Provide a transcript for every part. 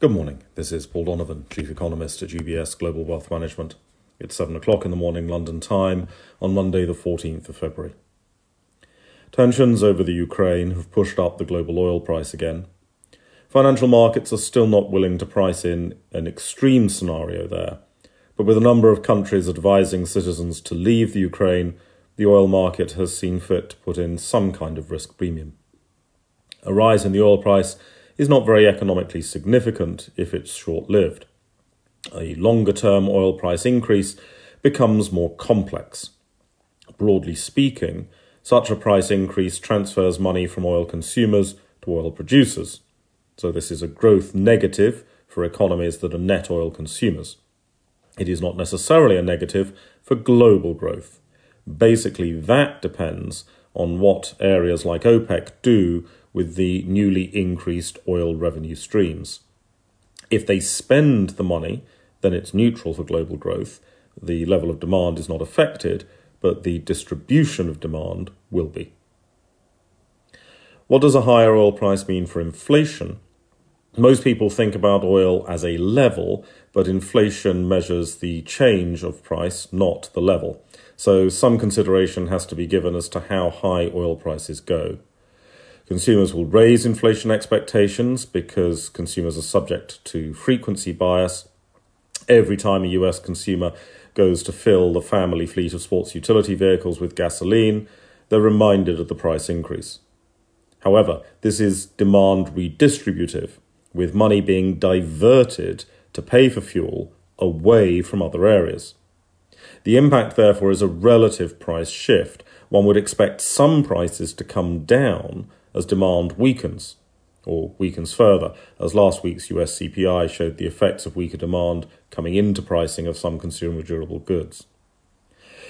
Good morning. This is Paul Donovan, Chief Economist at UBS Global Wealth Management. It's 7 o'clock in the morning London time on Monday, the 14th of February. Tensions over the Ukraine have pushed up the global oil price again. Financial markets are still not willing to price in an extreme scenario there, but with a number of countries advising citizens to leave the Ukraine, the oil market has seen fit to put in some kind of risk premium. A rise in the oil price is not very economically significant if it's short lived. A longer term oil price increase becomes more complex. Broadly speaking, such a price increase transfers money from oil consumers to oil producers. So, this is a growth negative for economies that are net oil consumers. It is not necessarily a negative for global growth. Basically, that depends on what areas like OPEC do with the newly increased oil revenue streams. If they spend the money, then it's neutral for global growth. The level of demand is not affected, but the distribution of demand will be. What does a higher oil price mean for inflation? Most people think about oil as a level, but inflation measures the change of price, not the level. So some consideration has to be given as to how high oil prices go. Consumers will raise inflation expectations because consumers are subject to frequency bias. Every time a US consumer goes to fill the family fleet of sports utility vehicles with gasoline, they're reminded of the price increase. However, this is demand redistributive, with money being diverted to pay for fuel away from other areas. The impact, therefore, is a relative price shift. One would expect some prices to come down as demand weakens, or weakens further, as last week's US CPI showed the effects of weaker demand coming into pricing of some consumer durable goods.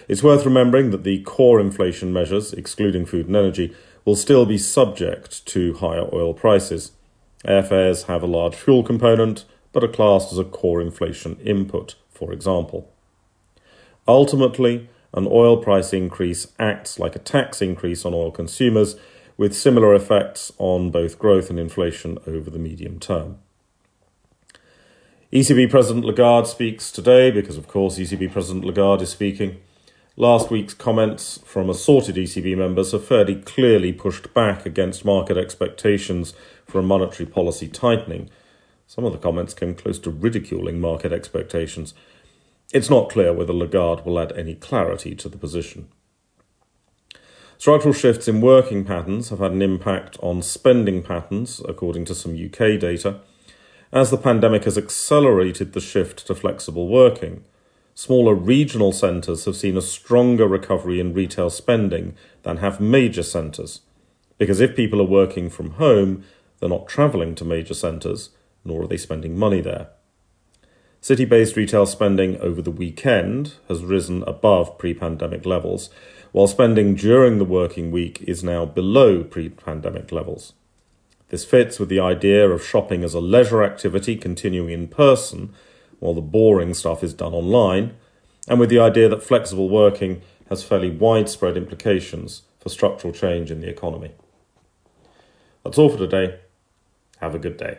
It's worth remembering that the core inflation measures, excluding food and energy, will still be subject to higher oil prices. Airfares have a large fuel component, but are classed as a core inflation input, for example. Ultimately, an oil price increase acts like a tax increase on oil consumers with similar effects on both growth and inflation over the medium term. ECB President Lagarde speaks today because, of course, ECB President Lagarde is speaking. Last week's comments from assorted ECB members have fairly clearly pushed back against market expectations for a monetary policy tightening. Some of the comments came close to ridiculing market expectations. It's not clear whether Lagarde will add any clarity to the position. Structural shifts in working patterns have had an impact on spending patterns, according to some UK data. As the pandemic has accelerated the shift to flexible working, smaller regional centres have seen a stronger recovery in retail spending than have major centres. Because if people are working from home, they're not travelling to major centres, nor are they spending money there. City based retail spending over the weekend has risen above pre pandemic levels, while spending during the working week is now below pre pandemic levels. This fits with the idea of shopping as a leisure activity continuing in person, while the boring stuff is done online, and with the idea that flexible working has fairly widespread implications for structural change in the economy. That's all for today. Have a good day.